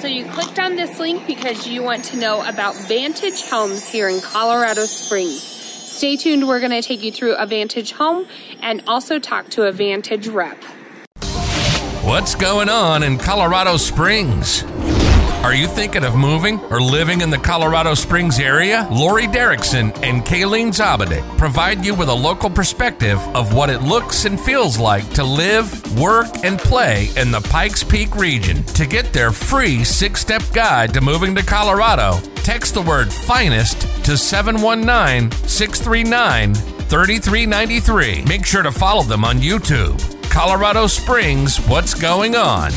So you clicked on this link because you want to know about Vantage Homes here in Colorado Springs. Stay tuned. We're going to take you through a Vantage home and also talk to a Vantage rep. What's going on in Colorado Springs? Are you thinking of moving or living in the Colorado Springs area? Laurie Derrickson and Kalene Zabade provide you with a local perspective of what it looks and feels like to live, work, and play in the Pikes Peak region. To get their free six step guide to moving to Colorado, text the word finest to 719 639 3393. Make sure to follow them on YouTube. Colorado Springs, what's going on?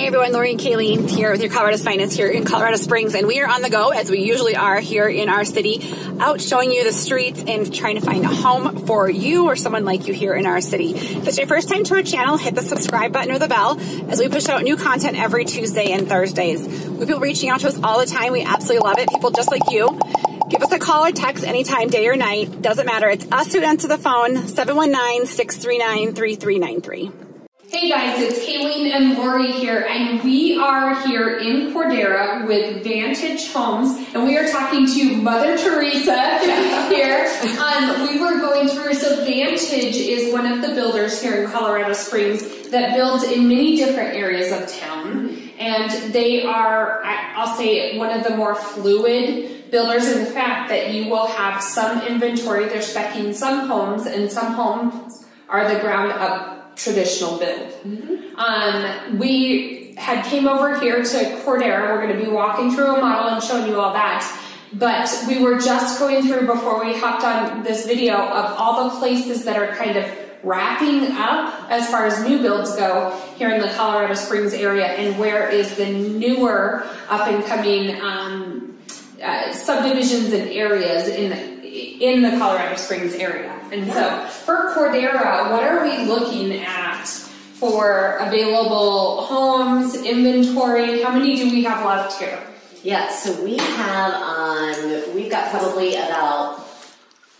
Hey everyone, Laurie and Kalene here with your Colorado's Finest here in Colorado Springs, and we are on the go as we usually are here in our city, out showing you the streets and trying to find a home for you or someone like you here in our city. If it's your first time to our channel, hit the subscribe button or the bell as we push out new content every Tuesday and Thursdays. We people reaching out to us all the time. We absolutely love it. People just like you. Give us a call or text anytime, day or night. Doesn't matter. It's us who answer the phone, 719 639 3393. Hey guys, it's Kalene and Laurie here, and we are here in Cordera with Vantage Homes, and we are talking to Mother Teresa here. Um, we were going through, so Vantage is one of the builders here in Colorado Springs that builds in many different areas of town, and they are, I'll say, one of the more fluid builders in the fact that you will have some inventory. They're specing some homes, and some homes are the ground up traditional build. Mm-hmm. Um, we had came over here to Cordera. We're going to be walking through a model and showing you all that. But we were just going through before we hopped on this video of all the places that are kind of wrapping up as far as new builds go here in the Colorado Springs area, and where is the newer up and coming um, uh, subdivisions and areas in the, in the Colorado Springs area. And so for Cordera, what are we looking at for available homes, inventory? How many do we have left here? Yeah, so we have um, we've got probably about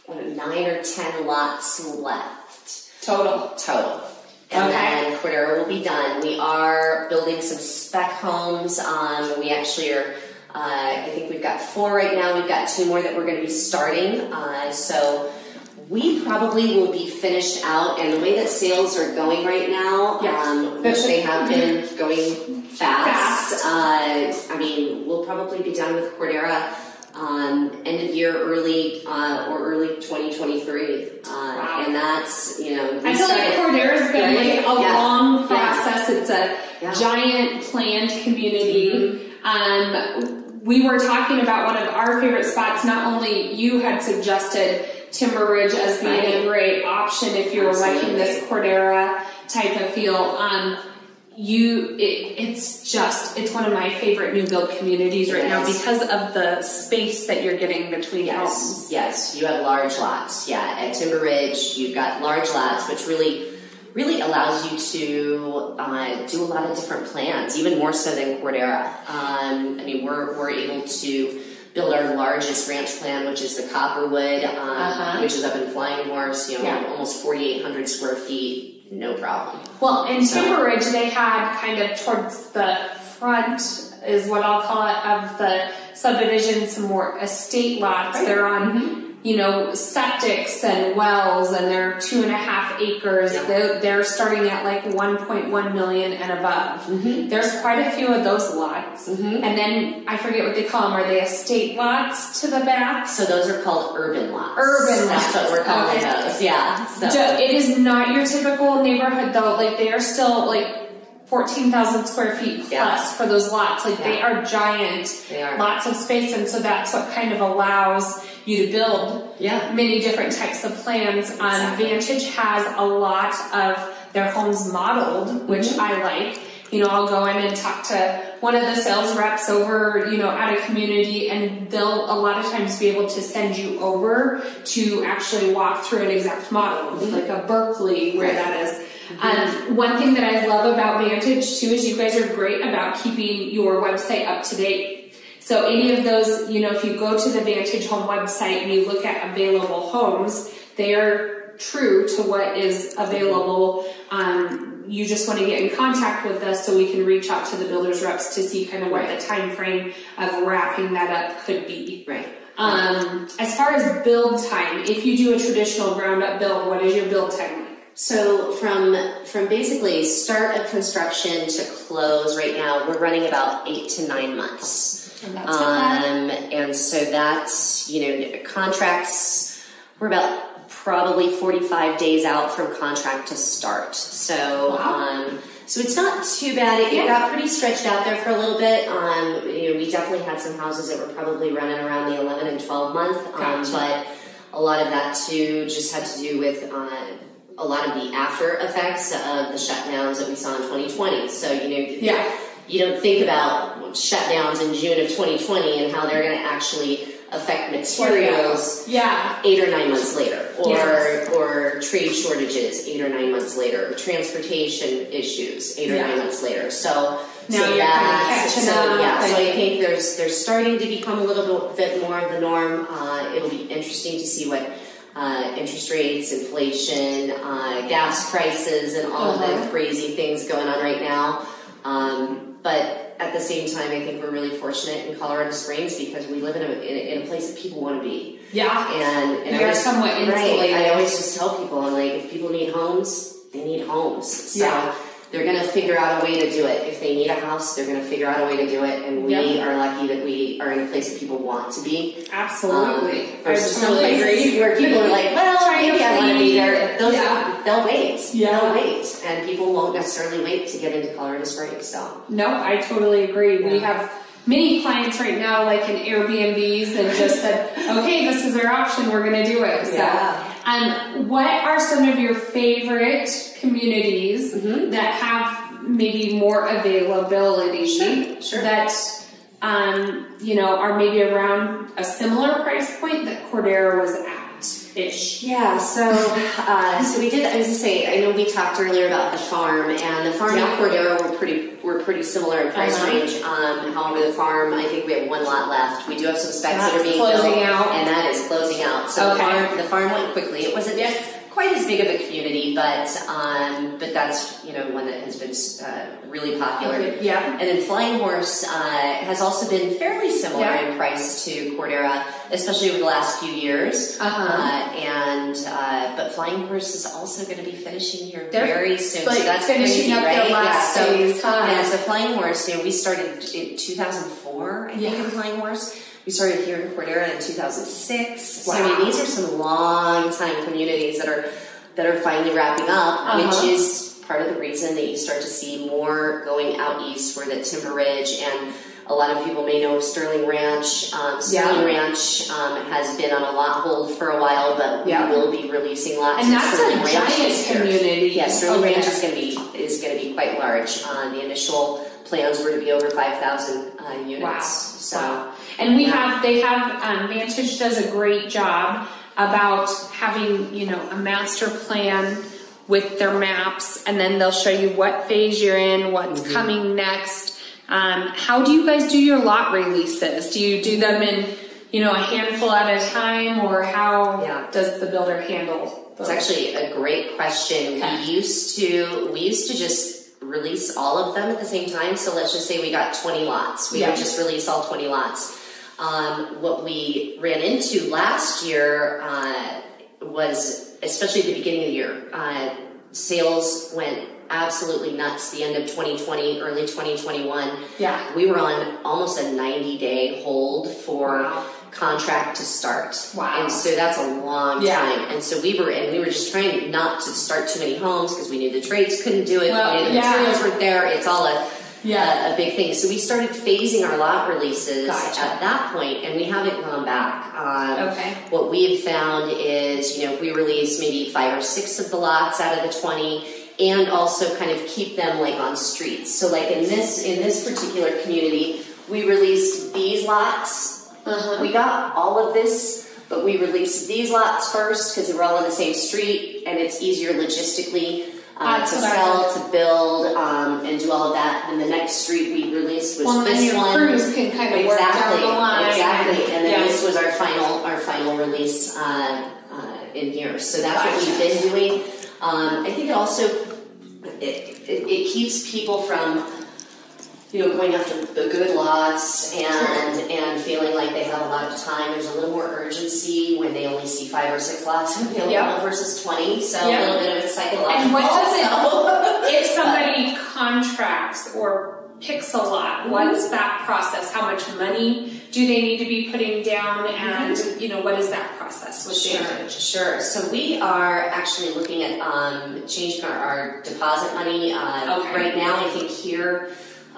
what, nine or ten lots left total. Total. And Okay. then Cordera will be done. We are building some spec homes. Um, we actually are. Uh, I think we've got four right now. We've got two more that we're going to be starting. Uh, so we probably will be finished out. And the way that sales are going right now, Yeah. um, which they have been going fast. Fast. Uh, I mean, we'll probably be done with Cordera um, end of year, early uh, or early 2023, uh, Wow. and that's you know. I feel like started- Cordera's been Right? like a Yeah. long Yeah. process. It's a Yeah. giant planned community. Um, we were talking about one of our favorite spots. Not only you had suggested Timber Ridge as being a great option if you were liking this Cordera type of feel. Um, you, it, it's just, it's one of my favorite new build communities right now because of the space that you're getting between Yes, homes. yes, you have large lots. Yeah, at Timber Ridge, you've got large lots, which really, really allows you to uh, do a lot of different plans, even more so than Cordera. Um, I mean, we're we're able to build our largest ranch plan, which is the Copperwood, um, Uh-huh. which is up in Flying Horse. You know, Yeah. almost forty eight hundred square feet, no problem. Well, in So- Timber Ridge, they had kind of towards the front, is what I'll call it, of the subdivision, some more estate lots. Right. They're on, you know, septics and wells, and they're two and a half acres. Yeah. They're, they're starting at like 1.1 million and above. Mm-hmm. There's quite a few of those lots. And then I forget what they call them. Are they estate lots to the back? So those are called urban lots. Urban That's lots. what we're calling Okay. those. Yeah. So. So it is not your typical neighborhood though. Like they are still like fourteen thousand square feet plus Yeah. for those lots. Like they are giant, They are. lots of space, and so that's what kind of allows you to build Yeah. many different types of plans. Um, Vantage has a lot of their homes modeled, which Mm-hmm. I like. You know, I'll go in and talk to one of the sales reps over, you know, at a community and they'll a lot of times be able to send you over to actually walk through an exact model, like a Berkeley where Mm-hmm. Right. that is. Um, one thing that I love about Vantage too is you guys are great about keeping your website up to date. So any of those, you know, if you go to the Vantage Home website and you look at available homes, they are true to what is available, um, you just want to get in contact with us so we can reach out to the builders reps to see kind of what the time frame of wrapping that up could be. Right. Um, as far as build time, if you do a traditional ground up build, what is your build time? So from from basically start of construction to close right now, we're running about eight to nine months. And that's. Um, and so that's you know contracts. We're about probably forty five days out from contract to start. So Wow. um, so it's not too bad. It, it Yeah. got pretty stretched out there for a little bit. Um, you know, we definitely had some houses that were probably running around the eleven and twelve month. Um, Gotcha. but a lot of that too just had to do with uh, a lot of the after effects of the shutdowns that we saw in 2020. So you know, Yeah. you don't think about shutdowns in June of 2020 and how they're going to actually affect materials Yeah. eight or nine months later, or Yes. or trade shortages eight or nine months later, or transportation issues eight or Yeah. nine months later. So Now so kinda so, up Yeah, so I think there's there's starting to become a little bit more of the norm. Uh, it'll be interesting to see what. Uh, interest rates, inflation, uh, gas prices, and all of Uh-huh. the crazy things going on right now. Um, but at the same time, I think we're really fortunate in Colorado Springs because we live in a, in a, in a place that people want to be. Yeah. And, and We I are always- somewhat right. I always just tell people, I'm like, if people need homes, they need homes. So Yeah. They're going to figure out a way to do it. If they need a house, they're going to figure out a way to do it. And we Yep. are lucky that we are in a place that people want to be. Absolutely. Um, versus some places agree. where people are like, well, maybe I want to be there. Those Yeah. they'll wait. Yeah. They'll wait. And people won't necessarily wait to get into Colorado Springs. So. No, I totally agree. We have many clients right now, like in Airbnbs, and just said, okay, this is our option, we're going to do it. So, Yeah. Um, what are some of your favorite communities Mm-hmm. that have maybe more availability Sure, sure. that, um, you know, are maybe around a similar price point that Cordera was at ish? Yeah, so uh, so we did. I was gonna say, I know we talked earlier about the farm, and the farm Yeah. and Cordera were pretty were pretty similar in price Uh-huh. range. Um, however, the farm, I think we have one lot left. We do have some specs that are being closing built, out. and that is closing out. So Okay. the farm the farm went quickly. It wasn't quite as big of a community, but um, but that's you know one that has been uh, really popular. Okay, yeah. And then Flying Horse uh, has also been fairly similar Yeah. in price to Cordera, especially over the last few years. Uh-huh. Uh, and uh, but Flying Horse is also going to be finishing here They're, very soon. like, so that's finishing crazy, up their right? last yeah, so, huh? yeah, so Flying Horse, you know, we started in 2004, I think, Yeah. in Flying Horse. We started here in Cordera in 2006. So I mean, these are some long time communities that are that are finally wrapping up, Uh-huh. which is part of the reason that you start to see more going out east, where the Timber Ridge and a lot of people may know Sterling Ranch. Um, Sterling Yeah. Ranch um, has been on a lot hold for a while, but Yeah. we will be releasing lots. And that's a Sterling Ranch giant community Yes, Sterling over Ranch there. is going to be is going to be quite large. Uh, the initial plans were to be over five thousand uh, units. Wow. So. Wow. And we Yeah. have, they have, um, Vantage does a great job about having, you know, a master plan with their maps, and then they'll show you what phase you're in, what's Mm-hmm. coming next. Um, how do you guys do your lot releases? Do you do them in, you know, a handful at a time, or how Yeah. does the builder handle It's actually a great question. Okay. We used to we used to just release all of them at the same time. So let's just say we got 20 lots. We Yeah. would just release all 20 lots. Um, what we ran into last year uh, was, especially at the beginning of the year, uh, sales went absolutely nuts. The end of 2020, early 2021. Yeah. we were on almost a 90 day hold for Wow. Contract to start. Wow. And so that's a long Yeah. time. And so we were, and we were just trying not to start too many homes because we knew the trades couldn't do it. Well, we knew the yeah. materials weren't there. It's all a, Yeah. a, a big thing. So we started phasing our lot releases Gotcha. at that point, and we haven't gone back. Um, Okay. What we have found is, you know, if we release maybe five or six of the lots out of the 20, and also kind of keep them like on streets. So like in this in this particular community, we released these lots. Uh-huh. We got all of this, but we released these lots first because they were all on the same street, and it's easier logistically uh, to sell, to build, um, and do all of that. And the next street we released was Well, this one. crews can kind of work down exactly, the line. exactly. And then Yeah. this was our final our final release uh, uh, in here. So that's what we've been doing. Um, I think it also it, it, it keeps people from you know going after the good lots and and feeling like they have a lot of time. There's a little more urgency when they only see five or six lots available Yep. versus twenty. So Yep. a little bit of a psychological. And what does it- if somebody contracts or picks a lot, what's that process? How much money do they need to be putting down? And, you know, what is that process with Sure, sure. So we are actually looking at um, changing our, our deposit money. Uh, Okay. Right now, I think here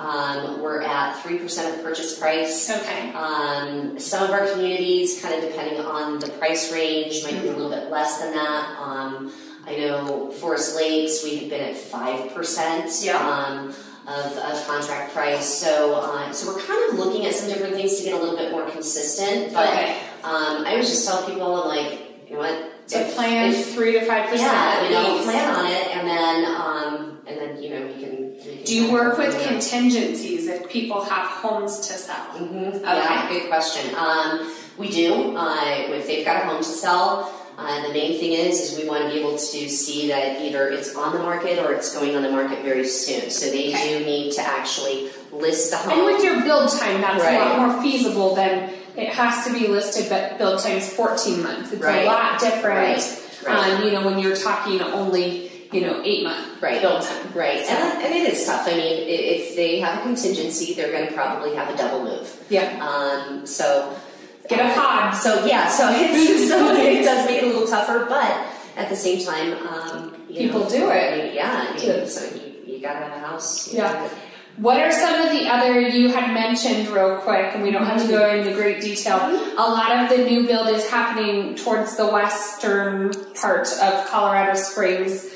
um, we're at three percent of purchase price. Okay. Um, some of our communities, kind of depending on the price range, might be a little bit less than that. Um, I know Forest Lakes, we have been at five percent. Yeah. Um, of, of contract price, so uh, so we're kind of looking at some different things to get a little bit more consistent. But Okay. um, I was just tell people, I'm like, you know what? So if- plan if- three to five percent. yeah, you know, plan on it, and then, um, and then, you know, we can. Do you work with contingencies if people have homes to sell? Mhm. Yeah, good question. Um, we do. Uh, if they've got a home to sell, uh, the main thing is, is we want to be able to see that either it's on the market or it's going on the market very soon. So they Okay. do need to actually list the home. And with your build time, that's a lot more feasible than it has to be listed, but build time's 14 months. It's Right. a lot different. Right. Right. Um, you know, when you're talking only, you know, eight month Right. build time. Right, So, and, and it is tough. I mean, if they have a contingency, they're going to probably have a double move. yeah. Um, so Get a pod. So yeah, so it's so it does make it a little tougher, but at the same time, um, you People know, do it. I mean, yeah, I mean, so you, you gotta have a house. Yeah. What are some of the other you had mentioned real quick, and we don't have to go into great detail. A lot of the new build is happening towards the western part of Colorado Springs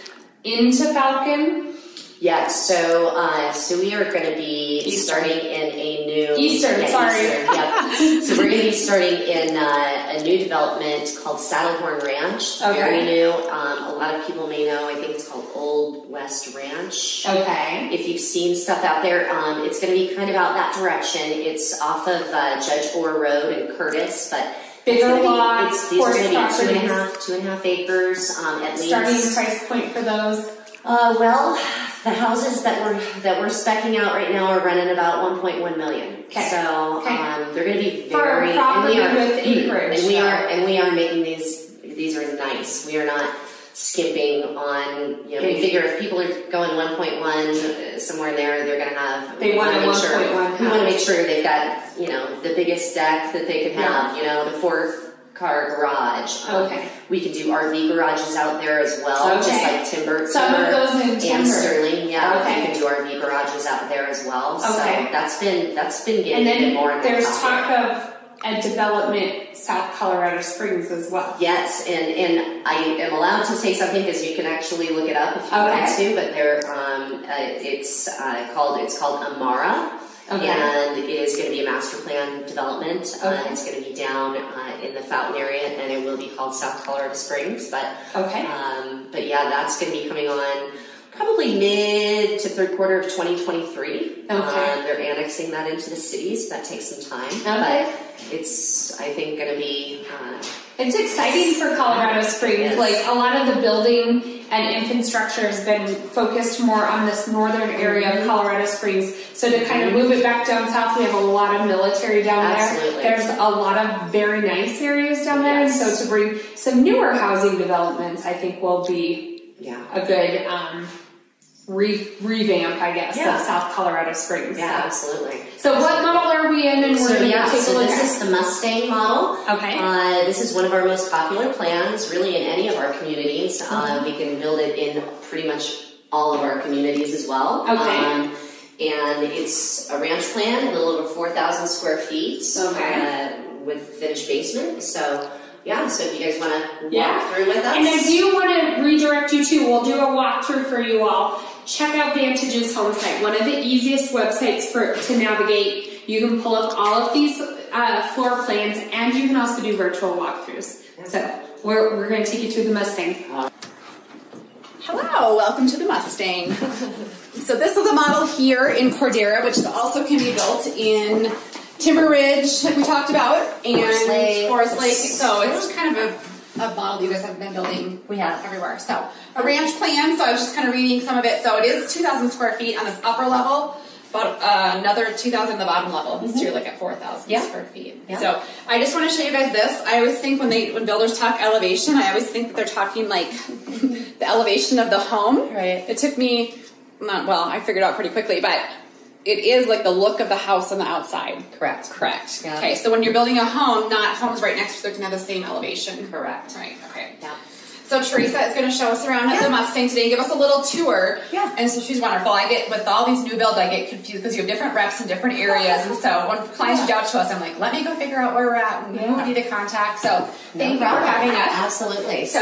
into Falcon. Yeah, so uh, so we are going to be Eastern. starting in a new Eastern, yeah, sorry. Eastern, yep. so we're going to be starting in uh, a new development called Saddlehorn Ranch. Okay. Very new. Um, a lot of people may know. I think it's called Old West Ranch. Okay. If you've seen stuff out there, um, it's going to be kind of out that direction. It's off of uh, Judge Orr Road in Curtis, but Bigger it's gonna be- lots, these are going to be two and a half, two and a half acres um, at least. Starting price point for those. Uh, well, the houses that we're that we're specking out right now are running about 1.1 million. Okay. So Okay. um, they're going to be For very property and we are, with acreage, and we are and we are making these. These are nice. We are not skimping on. You know, we figure if people are going 1.1 uh, somewhere in there, they're going to have. They want a make sure- 1.1 We want to make sure they've got you know the biggest deck that they can have. You know, the fourth car garage. Um, Okay. We can do RV garages out there as well, just like timber. Some of those in timber. and. Sterling, yeah, Okay. we can do RV garages out there as well. Okay. So that's been that's been getting And then more. and more there's talk of a development South Colorado Springs as well. Yes, and, and I am allowed to say something because you can actually look it up if you Okay. want to. But there, um, uh, it's uh, called it's called Amara, Okay. and it is going to be a master plan development. Uh, Okay. it's going to be down uh, in the Fountain area, and it will be called South Colorado Springs. But Okay. um, but yeah, that's going to be coming on probably mid to third quarter of 2023. Okay. Um, they're annexing that into the cities. That takes some time, Okay. but it's I think going to be. Uh, It's exciting for Colorado Springs. Yes. Like a lot of the building and infrastructure has been focused more on this northern area Mm-hmm. of Colorado Springs. So to kind of move it back down south, we have a lot of military down Absolutely. there. There's a lot of very nice areas down there, Yes. and so to bring some newer housing developments, I think will be yeah. a good um, re- revamp, I guess, Yeah. of South Colorado Springs. Yeah, So- absolutely. So, what model are we in, and we're So going to yeah, take a look this at? is the Mustang model. Okay. Uh, this is one of our most popular plans, really, in any of our communities. Uh, we can build it in pretty much all of our communities as well. Okay. Um, and it's a ranch plan, a little over 4,000 square feet Okay. uh, with finished basement. So, yeah, so if you guys want to walk Yeah. through with us. And I do want to redirect you to, we'll do a walkthrough for you all. Check out Vantage's home site, one of the easiest websites for to navigate. You can pull up all of these uh, floor plans and you can also do virtual walkthroughs. So we're, we're going to take you through the Mustang. Hello, welcome to the Mustang. so this is a model here in Cordera, which also can be built in Timber Ridge, like we talked about, and Forest Lake. Forest Lake. So it's kind of a a model you guys have been building We have. everywhere. So a ranch plan. So I was just kind of reading some of it. So it is 2,000 square feet on this upper level. But uh, another 2,000 on the bottom level, so you're like at 4,000 Yeah. square feet. Yeah. So I just want to show you guys this. I always think when they when builders talk elevation, I always think that they're talking like the elevation of the home. Right. It took me not well, I figured out pretty quickly, but it is like the look of the house on the outside. Correct. Correct. Yeah. Okay, so when you're building a home, not homes right next to each other can have the same elevation. Correct. Right. Okay. Yeah. So Teresa is going to show us around at Yeah. the Mustang today, and give us a little tour. Yeah. And so she's wonderful. I get with all these new builds, I get confused because you have different reps in different areas, and so when clients reach out to us, I'm like, let me go figure out where we're at and who we need to contact. So thank you for having us. Absolutely. So,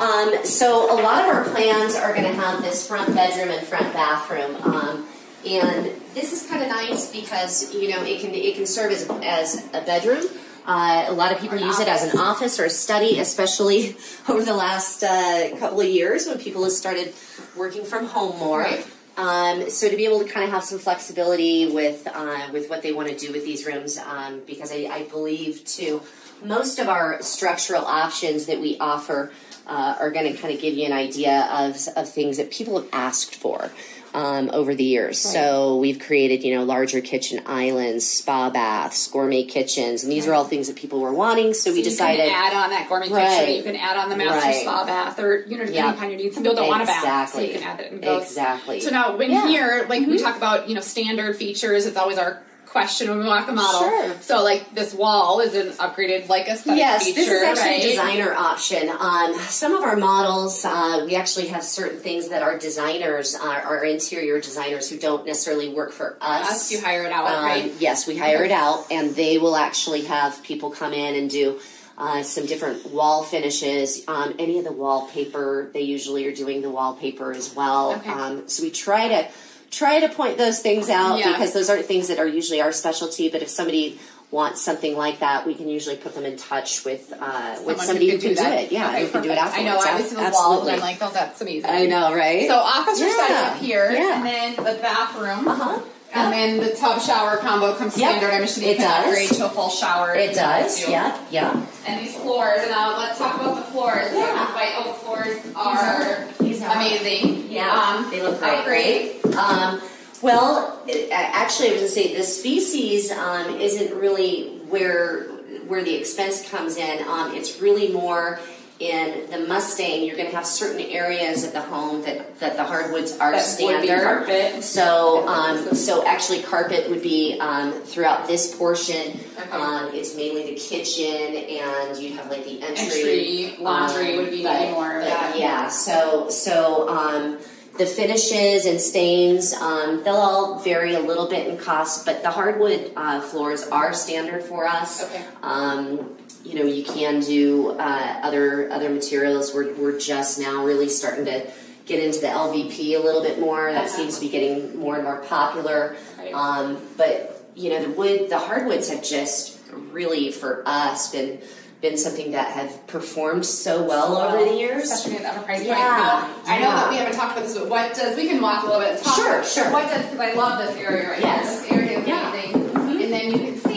um, so a lot of our plans are going to have this front bedroom and front bathroom, um, and this is kind of nice because you know it can it can serve as as a bedroom. Uh, a lot of people use it as an office or a study, especially over the last uh, couple of years when people have started working from home more. Right. Um, so to be able to kind of have some flexibility with uh, with what they want to do with these rooms, um, because I, I believe too, most of our structural options that we offer uh, are going to kind of give you an idea of of things that people have asked for. Um, over the years, so we've created, you know, larger kitchen islands, spa baths, gourmet kitchens, and these are all things that people were wanting. So, we you decided, can add on that gourmet Right. kitchen. You can add on the master Right. spa bath, or you know, depending upon your needs. Some people don't want a bath, so you can add it in both. Exactly. So now, when Yeah. Mm-hmm. here, like we talk about, you know, standard features, it's always our question when we walk a model. Sure. So, like this wall is an upgraded, like aesthetic Yes, feature, this is actually right? a designer option. Um, some of our models, uh, we actually have certain things that our designers, uh, our interior designers who don't necessarily work for us. Us, you hire it out, um, right? Yes, we hire it out, and they will actually have people come in and do. Uh, some different wall finishes. Um, any of the wallpaper, they usually are doing the wallpaper as well. Okay. Um, so we try to try to point those things out Yeah. because those aren't things that are usually our specialty. But if somebody wants something like that, we can usually put them in touch with uh, with somebody who could can do, that. it. Yeah, Okay, who can do it perfect. I know. I Ab- always see those walls, and I'm like, oh, that's amazing. I know, right? So office are set Yeah. up here, Yeah. and then the bathroom. Uh-huh. And then the tub shower combo comes Yep. standard. I'm assuming you It does. upgrade to a full shower. it if you want does. Yeah, yeah. And these floors, and uh, let's talk about the floors. Yeah. These white oak floors are These are- amazing. Yeah, Um, they look great. upgrade. Um, well, it- actually, I was going to say the species um, isn't really where where the expense comes in. Um, it's really more in the Mustang. You're going to have certain areas of the home that, that the hardwoods are That would be standard. carpet. So, um, so actually, carpet would be um, throughout this portion. Okay. Um, it's mainly the kitchen, and you'd have like the Entry, laundry would be but- more but that. Yeah. So, so um, the finishes and stains, um, they'll all vary a little bit in cost, but the hardwood uh, floors are standard for us. Okay. Um, you know, you can do uh, other other materials. We're we're just now really starting to get into the LVP a little bit more. That seems to be getting more and more popular. Um, but you know, the wood, the hardwoods have just really for us been been something that have performed so well over the years. Especially at the upper price point. Yeah, Now, I know yeah. that we haven't talked about this, but what does, we can walk a little bit and talk. Sure, sure. What does, because I love this area right Yes. here. This area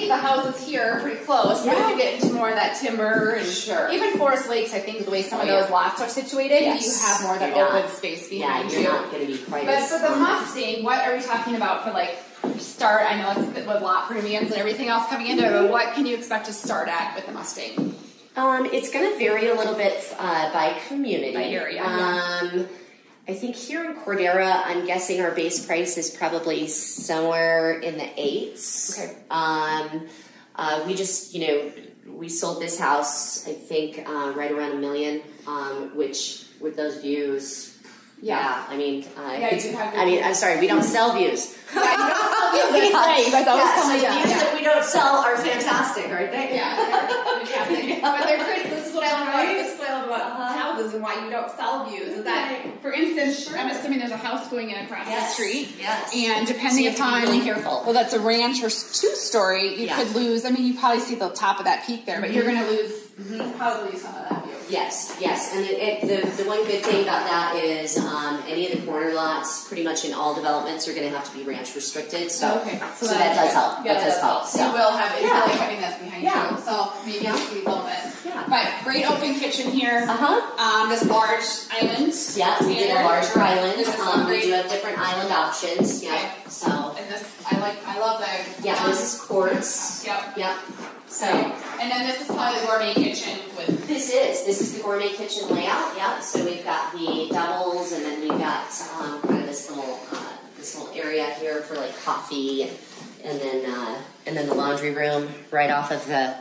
then you can see the houses here are pretty close. But if Yeah. you get into more of that timber and Sure. even Forest Lakes, I think the way some of Oh, yeah. those lots are situated, Yes. you have more of that You're open not- space Yeah, behind you're you. not going to be quite But for the Mustang, what are we talking about for like start? I know it's with lot premiums and everything else coming into it, but what can you expect to start at with the Mustang? Um, it's going to vary a little bit uh, by community. By area, yeah. I think here in Cordera, I'm guessing our base price is probably somewhere in the eights. Okay. Um, uh, we just, you know, we sold this house, I think, uh, right around a million, um, which with those views. Yeah. I mean, uh, Yeah, you it's- have I mean. I'm sorry, we don't sell views. Right, you guys always Yeah, tell me the that. views yeah. that we don't sell are fantastic, aren't they? Yeah, they're fantastic. But they're pretty. This is what I love about this is what I love about uh-huh. houses and why you don't sell views. Is that, for instance, I'm assuming there's a house going in across Yes, the street. yes. And So depending you have to be upon really careful. well, that's a ranch or two story. You Yeah. could lose. I mean, you probably see the top of that peak there, but you're mm-hmm. going to lose. Mm-hmm, probably some of that view. Yes, yes, and it, it, the, the one good thing about that is um, any of the corner lots, pretty much in all developments, are going to have to be ranch restricted. So, Okay, so, so that that- does help. Yeah, that does help. So. You will have it, Yeah. like having this behind Yeah. you, so maybe you'll see a little bit. Yeah. But great open kitchen here. Uh huh. Um, this large island. Yeah, we did a larger island. Um, we do have different island options. Yeah. Okay. So, And this, I like, I love the. yeah, um, this is quartz. Yep. Yep. So. And then this is probably the gourmet kitchen with, This is this is the gourmet kitchen layout. Yeah. So we've got the doubles, and then we've got um, kind of this little uh, little area here for like coffee, and, and then uh, and then the laundry room right off of the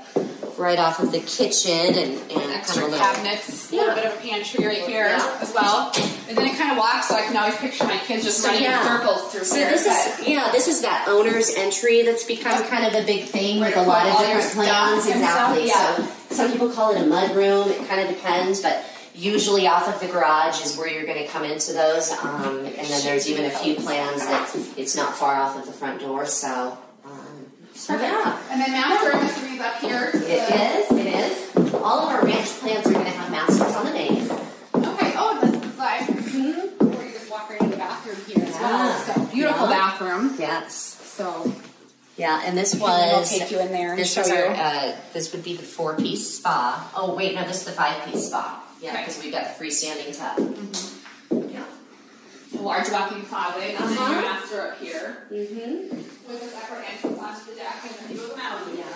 right off of the kitchen, and and extra kind of cabinets, a Yeah. little bit of a pantry right here Yeah. as well. And then it kind of walks, so I can always picture my kids just running yeah. in circles through So here. this but- is yeah, this is that owner's entry that's become kind of a big thing with a lot of different plans. Exactly. So some people call it a mud room. It kind of depends, but usually off of the garage is where you're going to come into those. Um, and then there's even a few plans that it's not far off of the front door. So, um, so yeah. And then master room is up here. It is. It is. All of our ranch plants are going to have masters on the main. Okay, oh, and this is like, where you just walk right into the bathroom here as well. Yeah. So beautiful Yeah. bathroom. Yes. So Yeah, and this and we'll was. take you in there and This show was our, uh, this would be the four piece spa. Oh, wait, no, this is the five piece spa. Yeah, Okay. because we've got a freestanding tub. Yeah. a large walk-in closet, and then Uh-huh. your master up here Mm-hmm. with a separate entrance onto the deck and a view of the mountain. Yeah.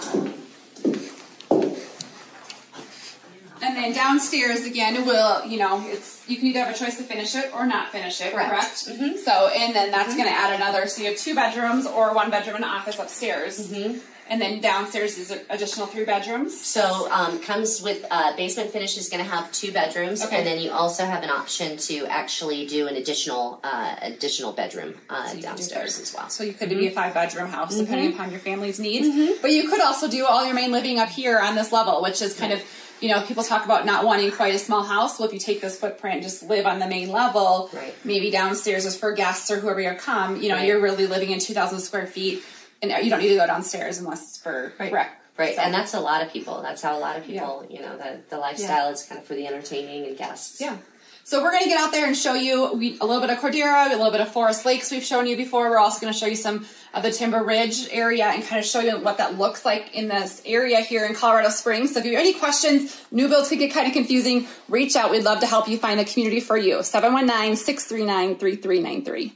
Then downstairs again, will you know it's you can either have a choice to finish it or not finish it, Correct. correct? Mhm. So and then that's going to add another. So you have two bedrooms or one bedroom and office upstairs, Mm-hmm. and then downstairs is additional three bedrooms. So um, comes with uh, basement finish is going to have two bedrooms, Okay. and then you also have an option to actually do an additional uh, additional bedroom uh, So can do downstairs as well. So you could be a five bedroom house depending upon your family's needs. But you could also do all your main living up here on this level, which is kind of you know, people talk about not wanting quite a small house. Well, if you take this footprint and just live on the main level, Right. maybe downstairs is for guests or whoever you come, you know, Right. you're really living in 2,000 square feet and you don't need to go downstairs unless it's for Right. rec. Right, So- and that's a lot of people. That's how a lot of people, yeah. you know, the, the lifestyle is kind of for the entertaining and guests. Yeah. So we're going to get out there and show you we, a little bit of Cordera, a little bit of Forest Lakes we've shown you before. We're also going to show you some of the Timber Ridge area and kind of show you what that looks like in this area here in Colorado Springs. So if you have any questions, new builds could get kind of confusing, reach out. We'd love to help you find a community for you. 719-639-3393.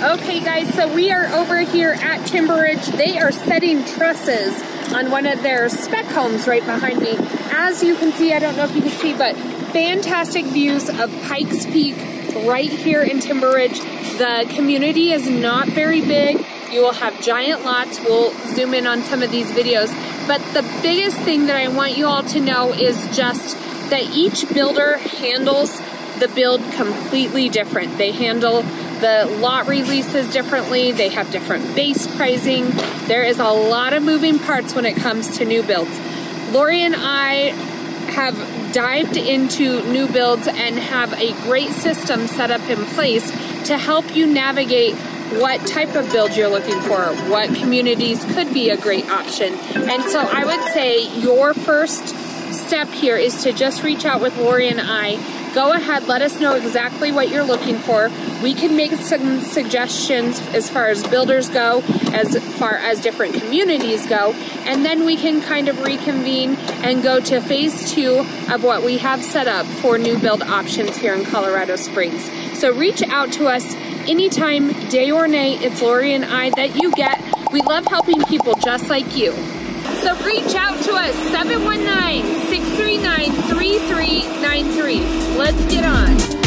Okay, guys, so we are over here at Timber Ridge. They are setting trusses on one of their spec homes right behind me. As you can see, I don't know if you can see, but fantastic views of Pikes Peak right here in Timber Ridge. The community is not very big. You will have giant lots. We'll zoom in on some of these videos. But the biggest thing that I want you all to know is just that each builder handles the build completely different. They handle the lot releases differently, they have different base pricing. There is a lot of moving parts when it comes to new builds. Laurie and I have dived into new builds and have a great system set up in place to help you navigate what type of build you're looking for, what communities could be a great option. And so I would say your first step here is to just reach out with Laurie and I. Go ahead, let us know exactly what you're looking for. We can make some suggestions as far as builders go, as far as different communities go, and then we can kind of reconvene and go to phase two of what we have set up for new build options here in Colorado Springs. So reach out to us anytime, day or night. It's Laurie and I that you get. We love helping people just like you. So reach out to us 719 639 3393. Let's get on.